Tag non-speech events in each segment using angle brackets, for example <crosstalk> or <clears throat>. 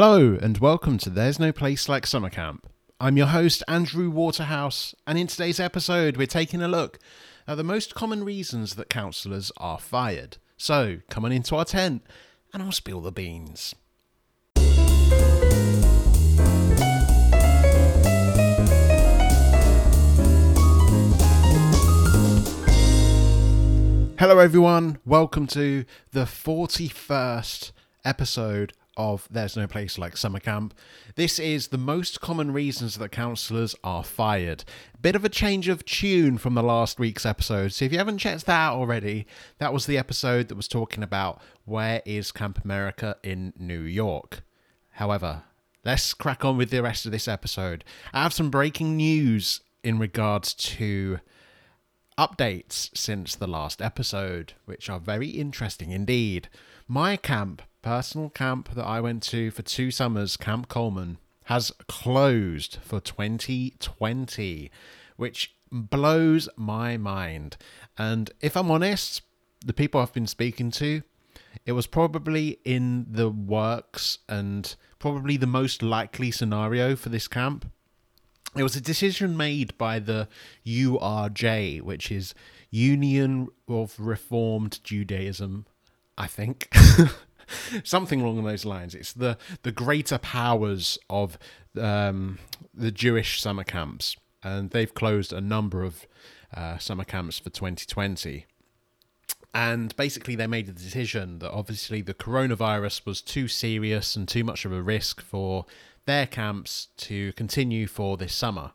Hello, and welcome to There's No Place Like Summer Camp. I'm your host, Andrew Waterhouse, and in today's episode, we're taking a look at the most common reasons that counsellors are fired. So, come on into our tent, and I'll spill the beans. Hello, everyone. Welcome to the 41st episode of There's No Place Like Summer Camp. This is the most common reasons that counsellors are fired. Bit of a change of tune from the last week's episode. So if you haven't checked that out already, that was the episode that was talking about where is Camp America in New York. However, let's crack on with the rest of this episode. I have some breaking news in regards to updates since the last episode, which are very interesting indeed. My camp personal camp that I went to for two summers, Camp Coleman, has closed for 2020, which blows my mind. And if I'm honest, the people I've been speaking to, it was probably in the works and probably the most likely scenario for this camp. It was a decision made by the URJ, which is Union of Reformed Judaism, I think. <laughs> <laughs> something along those lines. It's the the greater powers of um, the Jewish summer camps, and they've closed a number of uh, summer camps for 2020. And basically, they made a decision that obviously the coronavirus was too serious and too much of a risk for their camps to continue for this summer.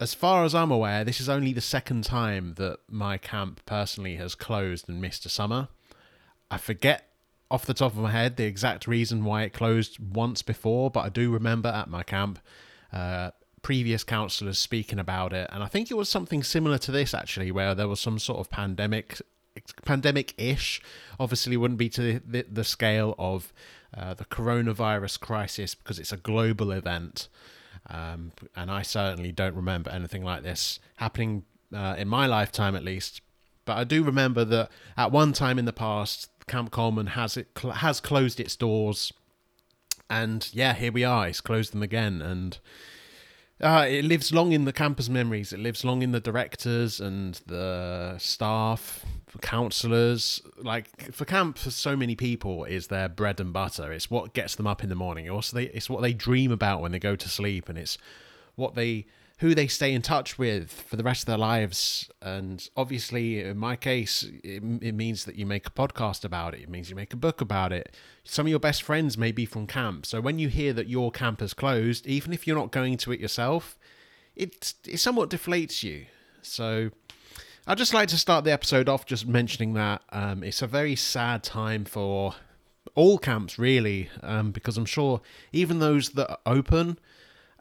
As far as I'm aware, this is only the second time that my camp personally has closed and missed a summer. I forget off the top of my head the exact reason why it closed once before, but I do remember at my camp uh, previous counsellors speaking about it, and I think it was something similar to this actually, where there was some sort of pandemic, pandemic-ish. Obviously, wouldn't be to the, the scale of uh, the coronavirus crisis because it's a global event, um, and I certainly don't remember anything like this happening uh, in my lifetime, at least. But I do remember that at one time in the past, Camp Coleman has it cl- has closed its doors, and yeah, here we are. It's closed them again, and uh, it lives long in the campus memories. It lives long in the directors and the staff, the counselors. Like for camp, for so many people, is their bread and butter. It's what gets them up in the morning. Also, they, it's what they dream about when they go to sleep, and it's what they who they stay in touch with for the rest of their lives. And obviously, in my case, it, it, means that you make a podcast about it. It means you make a book about it. Some of your best friends may be from camp. So when you hear that your camp has closed, even if you're not going to it yourself, it, it somewhat deflates you. So I'd just like to start the episode off just mentioning that um, it's a very sad time for all camps, really, um, because I'm sure even those that are open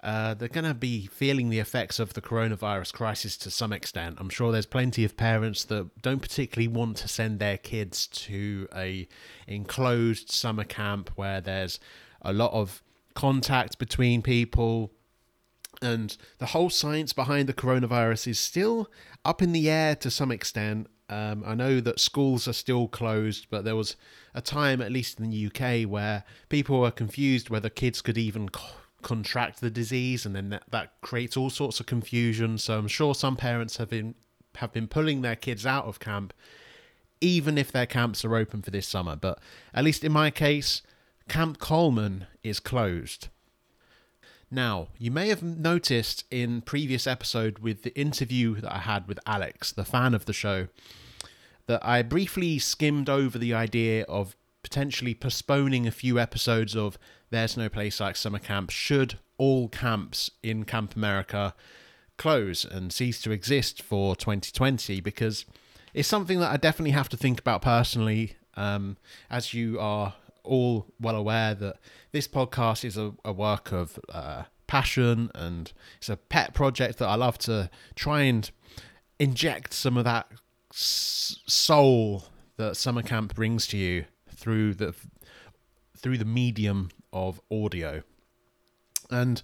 uh, they're going to be feeling the effects of the coronavirus crisis to some extent. I'm sure there's plenty of parents that don't particularly want to send their kids to a enclosed summer camp where there's a lot of contact between people and the whole science behind the coronavirus is still up in the air to some extent. Um, I know that schools are still closed, but there was a time, at least in the UK, where people were confused whether kids could even contract the disease, and then that, that creates all sorts of confusion. So I'm sure some parents have been have been pulling their kids out of camp, even if their camps are open for this summer. But at least in my case, Camp Coleman is closed. Now, you may have noticed in previous episode with the interview that I had with Alex, the fan of the show, that I briefly skimmed over the idea of potentially postponing a few episodes of There's No Place Like Summer Camp should all camps in Camp America close and cease to exist for 2020 because it's something that I definitely have to think about personally. Um, as you are all well aware that this podcast is a, a work of uh, passion and it's a pet project that I love to try and inject some of that soul that summer camp brings to you through the through the medium of audio. And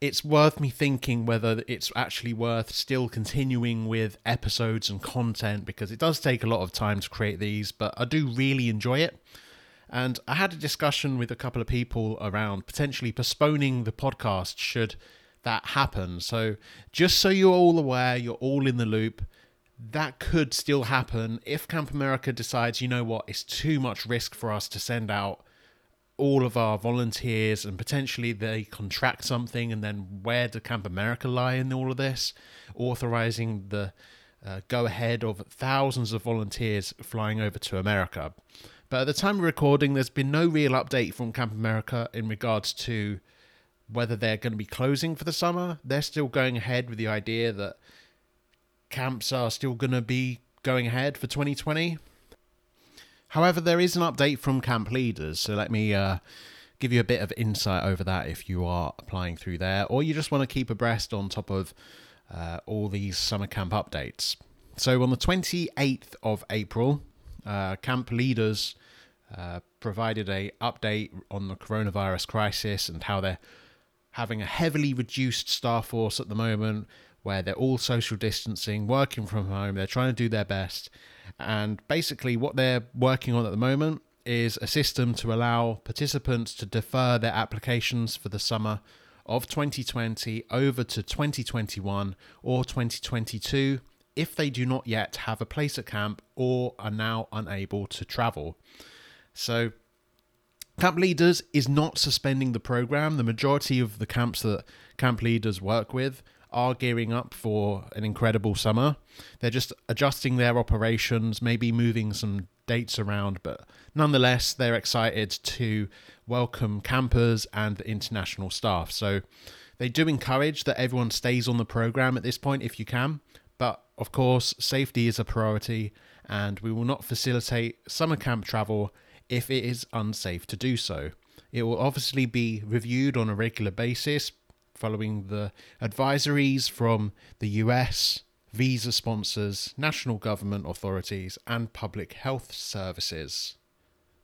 it's worth me thinking whether it's actually worth still continuing with episodes and content because it does take a lot of time to create these, but I do really enjoy it. And I had a discussion with a couple of people around potentially postponing the podcast should that happen. So, just so you're all aware, you're all in the loop, that could still happen if Camp America decides, you know what, it's too much risk for us to send out all of our volunteers and potentially they contract something and then where do camp america lie in all of this? Authorizing the uh, go ahead of thousands of volunteers flying over to america. But at the time of recording there's been no real update from camp america in regards to whether they're going to be closing for the summer. They're still going ahead with the idea that camps are still going to be going ahead for 2020 However, there is an update from camp leaders, so let me uh, give you a bit of insight over that if you are applying through there, or you just want to keep abreast on top of uh, all these summer camp updates. So, on the 28th of April, uh, camp leaders uh, provided a update on the coronavirus crisis and how they're having a heavily reduced staff force at the moment, where they're all social distancing, working from home. They're trying to do their best and basically, what they're working on at the moment is a system to allow participants to defer their applications for the summer of 2020 over to 2021 or 2022 if they do not yet have a place at camp or are now unable to travel. So, Camp Leaders is not suspending the program. The majority of the camps that camp leaders work with are gearing up for an incredible summer. They're just adjusting their operations, maybe moving some dates around, but nonetheless, they're excited to welcome campers and the international staff. So they do encourage that everyone stays on the program at this point if you can. But of course, safety is a priority, and we will not facilitate summer camp travel if it is unsafe to do so. It will obviously be reviewed on a regular basis following the advisories from the US, visa sponsors, national government authorities, and public health services.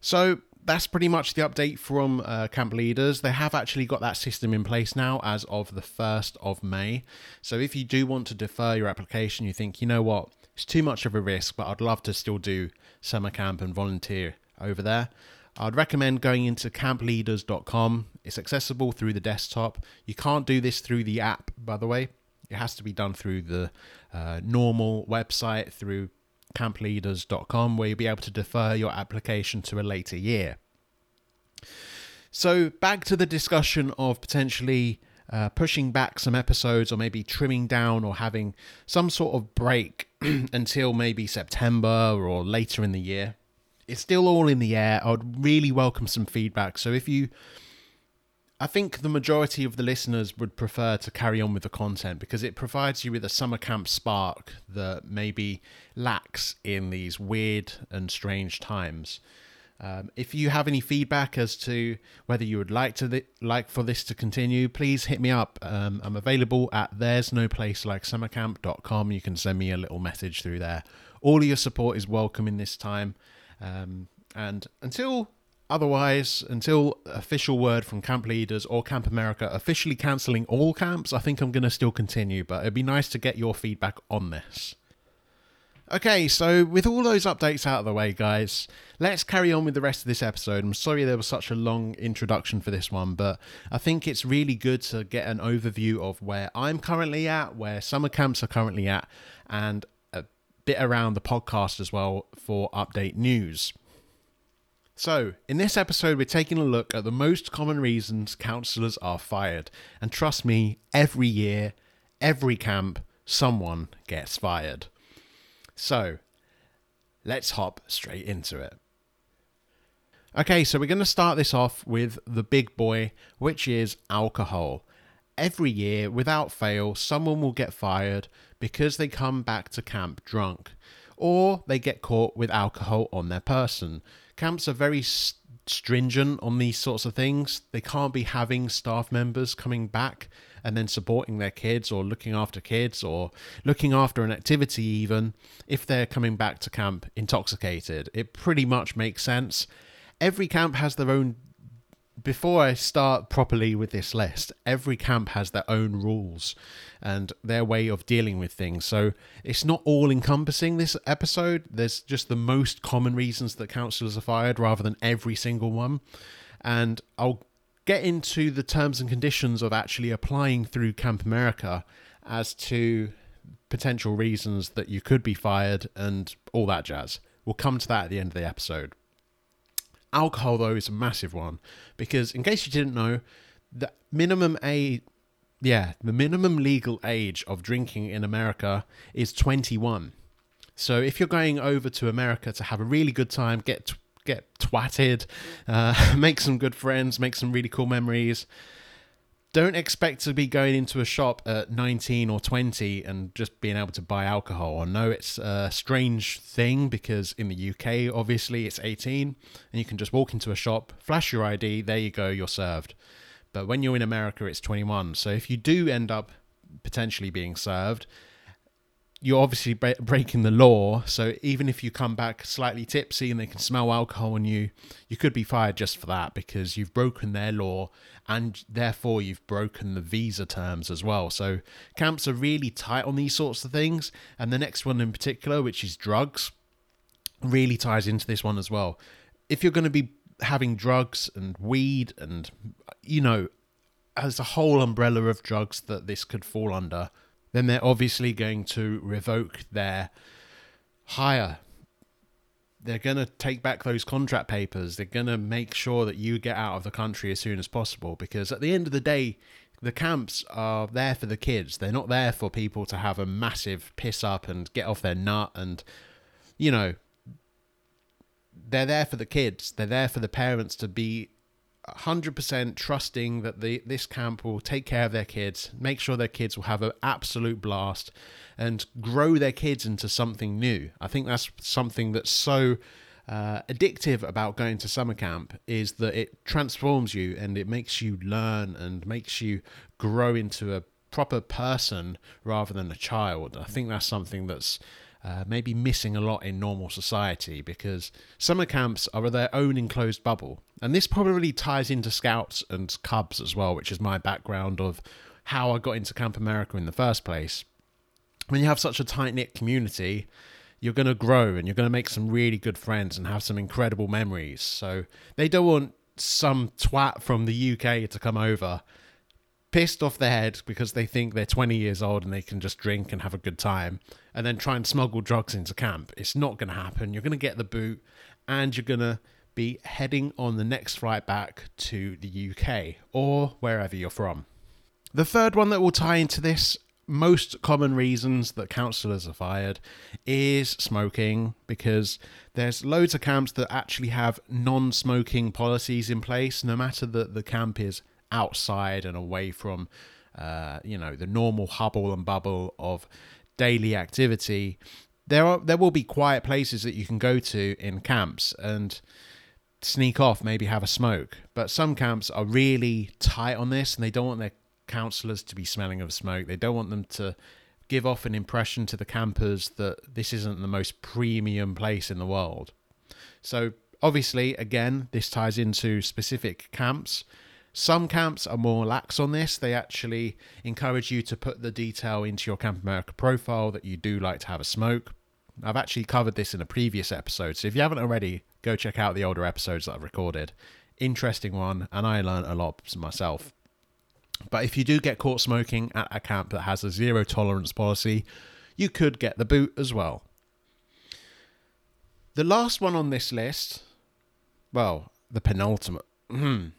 So that's pretty much the update from uh, camp leaders. They have actually got that system in place now as of the 1st of May. So if you do want to defer your application, you think, you know what, it's too much of a risk, but I'd love to still do summer camp and volunteer over there. I'd recommend going into campleaders.com. It's accessible through the desktop. You can't do this through the app, by the way. It has to be done through the uh, normal website through campleaders.com, where you'll be able to defer your application to a later year. So, back to the discussion of potentially uh, pushing back some episodes or maybe trimming down or having some sort of break <clears throat> until maybe September or later in the year it's still all in the air. I would really welcome some feedback. So if you I think the majority of the listeners would prefer to carry on with the content because it provides you with a summer camp spark that maybe lacks in these weird and strange times. Um, if you have any feedback as to whether you would like to th- like for this to continue, please hit me up. Um, I'm available at there's no place like summercamp.com. You can send me a little message through there. All of your support is welcome in this time. Um, and until otherwise, until official word from camp leaders or Camp America officially cancelling all camps, I think I'm going to still continue, but it'd be nice to get your feedback on this. Okay, so with all those updates out of the way, guys, let's carry on with the rest of this episode. I'm sorry there was such a long introduction for this one, but I think it's really good to get an overview of where I'm currently at, where summer camps are currently at, and bit around the podcast as well for update news. So, in this episode, we're taking a look at the most common reasons counsellors are fired. And trust me, every year, every camp, someone gets fired. So, let's hop straight into it. Okay, so we're going to start this off with the big boy, which is alcohol. Every year, without fail, someone will get fired because they come back to camp drunk or they get caught with alcohol on their person. Camps are very stringent on these sorts of things. They can't be having staff members coming back and then supporting their kids or looking after kids or looking after an activity even if they're coming back to camp intoxicated. It pretty much makes sense. Every camp has their own before I start properly with this list, every camp has their own rules and their way of dealing with things. So it's not all encompassing this episode. There's just the most common reasons that counselors are fired rather than every single one. And I'll get into the terms and conditions of actually applying through Camp America as to potential reasons that you could be fired and all that jazz. We'll come to that at the end of the episode. Alcohol, though, is a massive one because, in case you didn't know, the minimum age, yeah, the minimum legal age of drinking in America is 21. So if you're going over to America to have a really good time, get get twatted, uh, <laughs> make some good friends, make some really cool memories, don't expect to be going into a shop at 19 or 20 and just being able to buy alcohol. I know it's a strange thing because in the UK, obviously, it's 18 and you can just walk into a shop, flash your ID, there you go, you're served. But when you're in America, it's 21. So if you do end up potentially being served, you're obviously breaking the law. So even if you come back slightly tipsy and they can smell alcohol on you, you could be fired just for that because you've broken their law and therefore you've broken the visa terms as well. So camps are really tight on these sorts of things. And the next one in particular, which is drugs, really ties into this one as well. If you're going to be having drugs and weed and, you know, as a whole umbrella of drugs that this could fall under then they're obviously going to revoke their hire. They're going to take back those contract papers. They're going to make sure that you get out of the country as soon as possible because at the end of the day, the camps are there for the kids. They're not there for people to have a massive piss up and get off their nut and, you know, they're there for the kids. They're there for the parents to be 100% trusting that the this camp will take care of their kids, make sure their kids will have an absolute blast, and grow their kids into something new. I think that's something that's so uh, addictive about going to summer camp is that it transforms you and it makes you learn and makes you grow into a proper person rather than a child. I think that's something that's uh, maybe missing a lot in normal society because summer camps are their own enclosed bubble. And this probably ties into scouts and cubs as well, which is my background of how I got into Camp America in the first place. When you have such a tight knit community, you're going to grow and you're going to make some really good friends and have some incredible memories. So they don't want some twat from the UK to come over pissed off their head because they think they're 20 years old and they can just drink and have a good time and then try and smuggle drugs into camp. It's not going to happen. You're going to get the boot and you're going to be heading on the next flight back to the UK or wherever you're from. The third one that will tie into this most common reasons that counsellors are fired is smoking because there's loads of camps that actually have non-smoking policies in place no matter that the camp is outside and away from, uh, you know, the normal hubble and bubble of daily activity. There are there will be quiet places that you can go to in camps and sneak off, maybe have a smoke. But some camps are really tight on this, and they don't want their counselors to be smelling of smoke. They don't want them to give off an impression to the campers that this isn't the most premium place in the world. So obviously, again, this ties into specific camps. Some camps are more lax on this. They actually encourage you to put the detail into your Camp America profile that you do like to have a smoke. I've actually covered this in a previous episode, so if you haven't already, go check out the older episodes that I've recorded. Interesting one, and I learned a lot myself. But if you do get caught smoking at a camp that has a zero tolerance policy, you could get the boot as well. The last one on this list, well, the penultimate. <clears throat>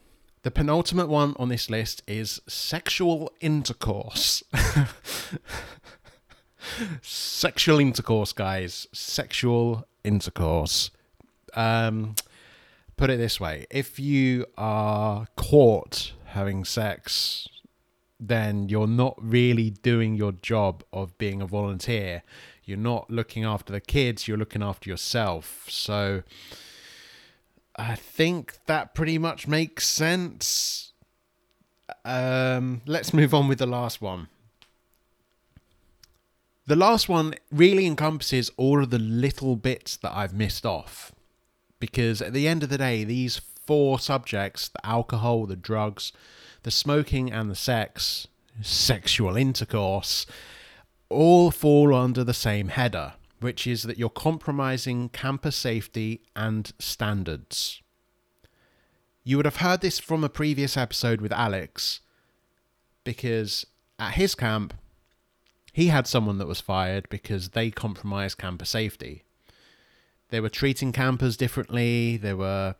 The penultimate one on this list is sexual intercourse. <laughs> sexual intercourse, guys. Sexual intercourse. Um, put it this way if you are caught having sex, then you're not really doing your job of being a volunteer. You're not looking after the kids, you're looking after yourself. So I think that pretty much makes sense. Um, let's move on with the last one. The last one really encompasses all of the little bits that I've missed off. Because at the end of the day, these four subjects the alcohol, the drugs, the smoking, and the sex, sexual intercourse all fall under the same header, which is that you're compromising campus safety and standards. You would have heard this from a previous episode with Alex, because at his camp, he had someone that was fired because they compromised campus safety. They were treating campers differently, they were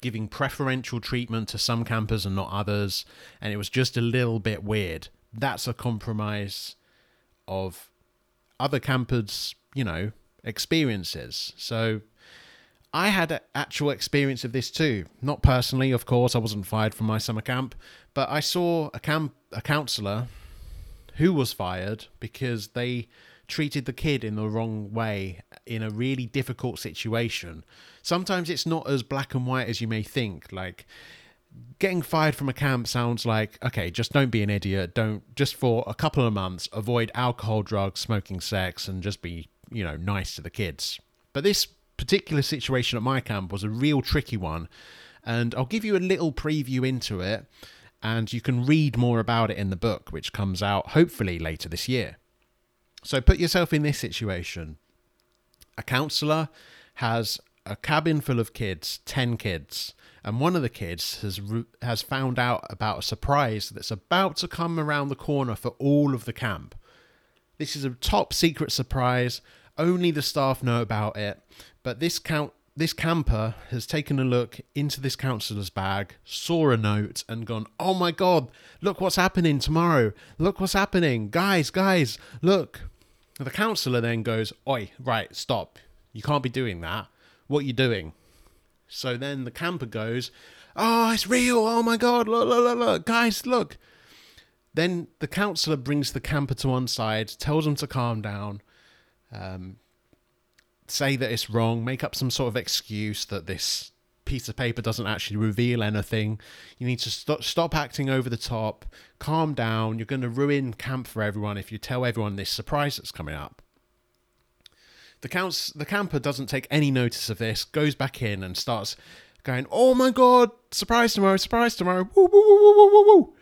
giving preferential treatment to some campers and not others, and it was just a little bit weird. That's a compromise of other campers, you know, experiences. So I had actual experience of this too. Not personally, of course, I wasn't fired from my summer camp, but I saw a camp a counselor who was fired because they treated the kid in the wrong way in a really difficult situation. Sometimes it's not as black and white as you may think. Like getting fired from a camp sounds like okay, just don't be an idiot. Don't just for a couple of months avoid alcohol, drugs, smoking, sex, and just be you know nice to the kids. But this particular situation at my camp was a real tricky one, and I'll give you a little preview into it, and you can read more about it in the book, which comes out hopefully later this year. So put yourself in this situation. A counsellor has a cabin full of kids, 10 kids, and one of the kids has has found out about a surprise that's about to come around the corner for all of the camp. This is a top secret surprise. Only the staff know about it, but this count this camper has taken a look into this counsellor's bag, saw a note, and gone, Oh my god, look what's happening tomorrow. Look what's happening. Guys, guys, look. The counsellor then goes, Oi, right, stop. You can't be doing that. What are you doing? So then the camper goes, Oh, it's real. Oh my god, look, look, look, look. Guys, look. Then the counsellor brings the camper to one side, tells him to calm down. Um, say that it's wrong, make up some sort of excuse that this piece of paper doesn't actually reveal anything. You need to stop stop acting over the top, calm down. You're going to ruin camp for everyone if you tell everyone this surprise that's coming up. The counts the camper doesn't take any notice of this, goes back in and starts going, "Oh my god, surprise tomorrow, surprise tomorrow." Woo woo woo.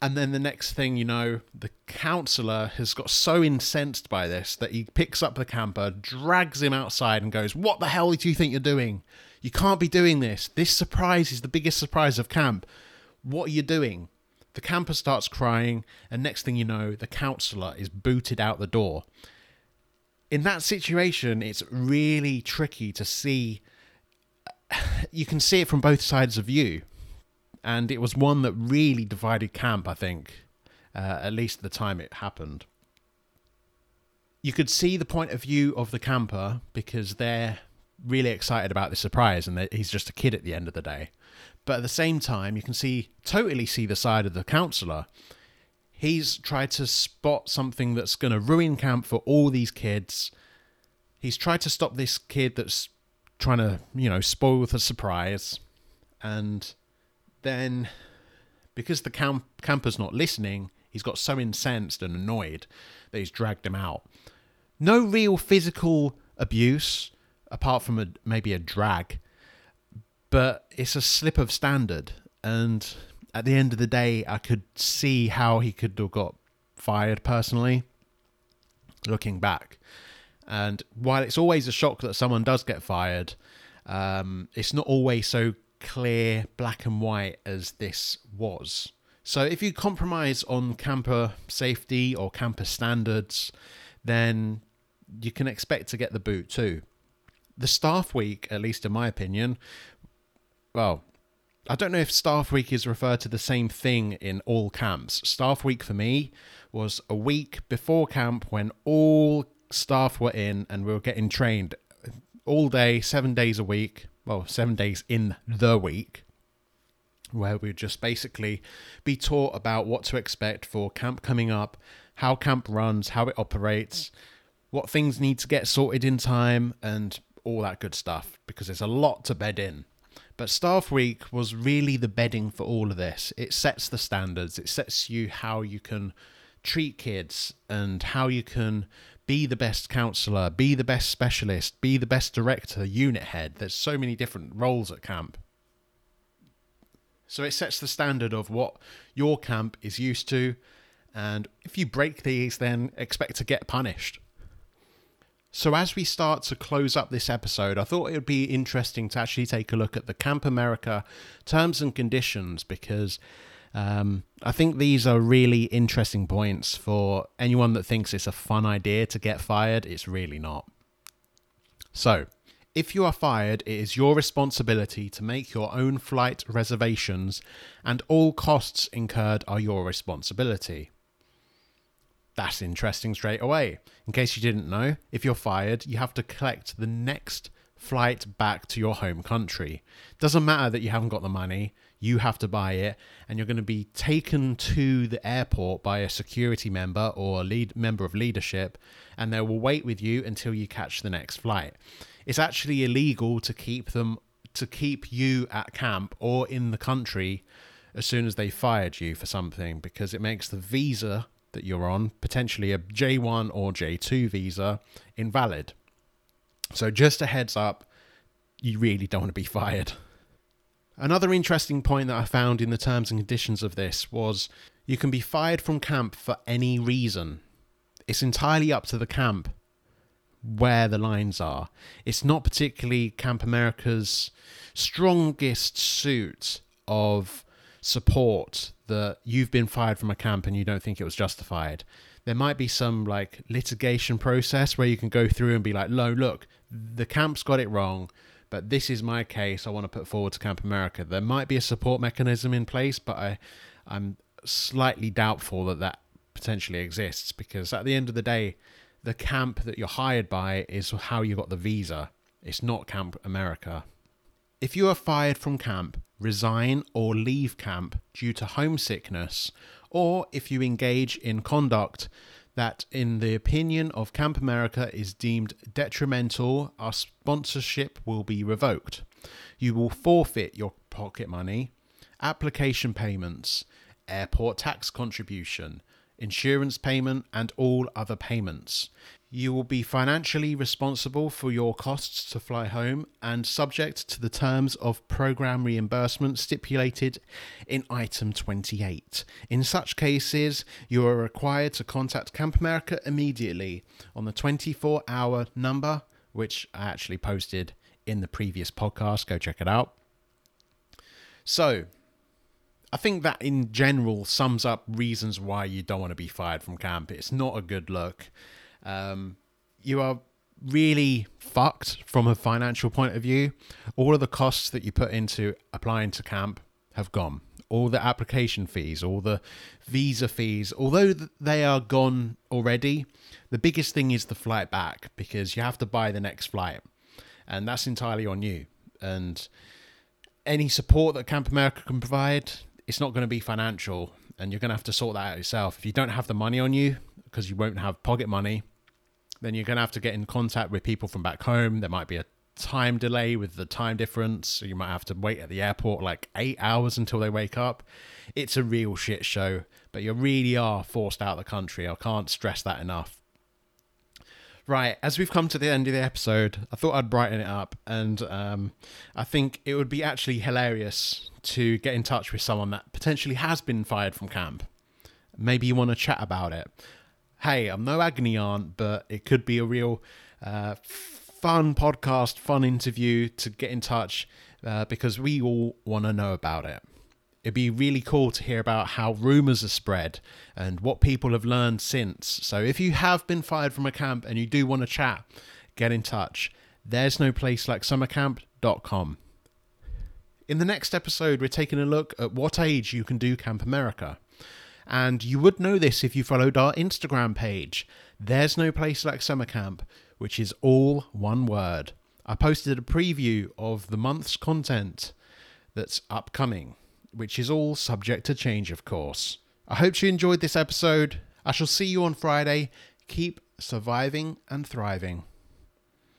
And then the next thing you know, the counselor has got so incensed by this that he picks up the camper, drags him outside, and goes, What the hell do you think you're doing? You can't be doing this. This surprise is the biggest surprise of camp. What are you doing? The camper starts crying, and next thing you know, the counselor is booted out the door. In that situation, it's really tricky to see. You can see it from both sides of you and it was one that really divided camp. I think, uh, at least the time it happened. You could see the point of view of the camper because they're really excited about the surprise, and he's just a kid at the end of the day. But at the same time, you can see totally see the side of the counselor. He's tried to spot something that's going to ruin camp for all these kids. He's tried to stop this kid that's trying to, you know, spoil the surprise. And then because the camp camper's not listening, he's got so incensed and annoyed that he's dragged him out. No real physical abuse, apart from a, maybe a drag, but it's a slip of standard. And at the end of the day, I could see how he could have got fired personally, looking back. And while it's always a shock that someone does get fired, um, it's not always so clear black and white as this was. So if you compromise on camper safety or camper standards, then you can expect to get the boot too. The staff week, at least in my opinion, well, I don't know if staff week is referred to the same thing in all camps. Staff week for me was a week before camp when all staff were in and we were getting trained all day, seven days a week, well, seven days in the week, where we'd just basically be taught about what to expect for camp coming up, how camp runs, how it operates, what things need to get sorted in time, and all that good stuff, because there's a lot to bed in. But Staff Week was really the bedding for all of this. It sets the standards, it sets you how you can treat kids and how you can be the best counselor, be the best specialist, be the best director, unit head. There's so many different roles at camp. So it sets the standard of what your camp is used to, and if you break these, then expect to get punished. So, as we start to close up this episode, I thought it would be interesting to actually take a look at the Camp America terms and conditions because um, I think these are really interesting points for anyone that thinks it's a fun idea to get fired. It's really not. So, if you are fired, it is your responsibility to make your own flight reservations, and all costs incurred are your responsibility. That's interesting straight away. In case you didn't know, if you're fired, you have to collect the next flight back to your home country. Doesn't matter that you haven't got the money, you have to buy it, and you're going to be taken to the airport by a security member or a lead member of leadership, and they will wait with you until you catch the next flight. It's actually illegal to keep them to keep you at camp or in the country as soon as they fired you for something because it makes the visa that you're on, potentially a J1 or J2 visa, invalid. So, just a heads up, you really don't want to be fired. Another interesting point that I found in the terms and conditions of this was you can be fired from camp for any reason. It's entirely up to the camp where the lines are. It's not particularly Camp America's strongest suit of support that you've been fired from a camp and you don't think it was justified. There might be some like litigation process where you can go through and be like, no, look, the camp's got it wrong, but this is my case I want to put forward to Camp America. There might be a support mechanism in place, but I, I'm slightly doubtful that that potentially exists because at the end of the day, the camp that you're hired by is how you got the visa. It's not Camp America. If you are fired from camp, resign or leave camp due to homesickness, or if you engage in conduct that, in the opinion of Camp America, is deemed detrimental, our sponsorship will be revoked. You will forfeit your pocket money, application payments, airport tax contribution, insurance payment, and all other payments. You will be financially responsible for your costs to fly home and subject to the terms of program reimbursement stipulated in item 28. In such cases, you are required to contact Camp America immediately on the 24 hour number, which I actually posted in the previous podcast. Go check it out. So, I think that in general sums up reasons why you don't want to be fired from camp. It's not a good look. Um, you are really fucked from a financial point of view. All of the costs that you put into applying to camp have gone. All the application fees, all the visa fees, although they are gone already, the biggest thing is the flight back because you have to buy the next flight. And that's entirely on you. And any support that Camp America can provide, it's not going to be financial. And you're going to have to sort that out yourself. If you don't have the money on you, because you won't have pocket money, then you're going to have to get in contact with people from back home. There might be a time delay with the time difference. So you might have to wait at the airport like eight hours until they wake up. It's a real shit show, but you really are forced out of the country. I can't stress that enough. Right, as we've come to the end of the episode, I thought I'd brighten it up, and um, I think it would be actually hilarious to get in touch with someone that potentially has been fired from camp. Maybe you want to chat about it hey, I'm no agony aunt, but it could be a real uh, fun podcast, fun interview to get in touch uh, because we all want to know about it. It'd be really cool to hear about how rumors are spread and what people have learned since. So if you have been fired from a camp and you do want to chat, get in touch. There's no place like summercamp.com. In the next episode, we're taking a look at what age you can do Camp America. And you would know this if you followed our Instagram page. There's no place like summer camp, which is all one word. I posted a preview of the month's content that's upcoming, which is all subject to change, of course. I hope you enjoyed this episode. I shall see you on Friday. Keep surviving and thriving.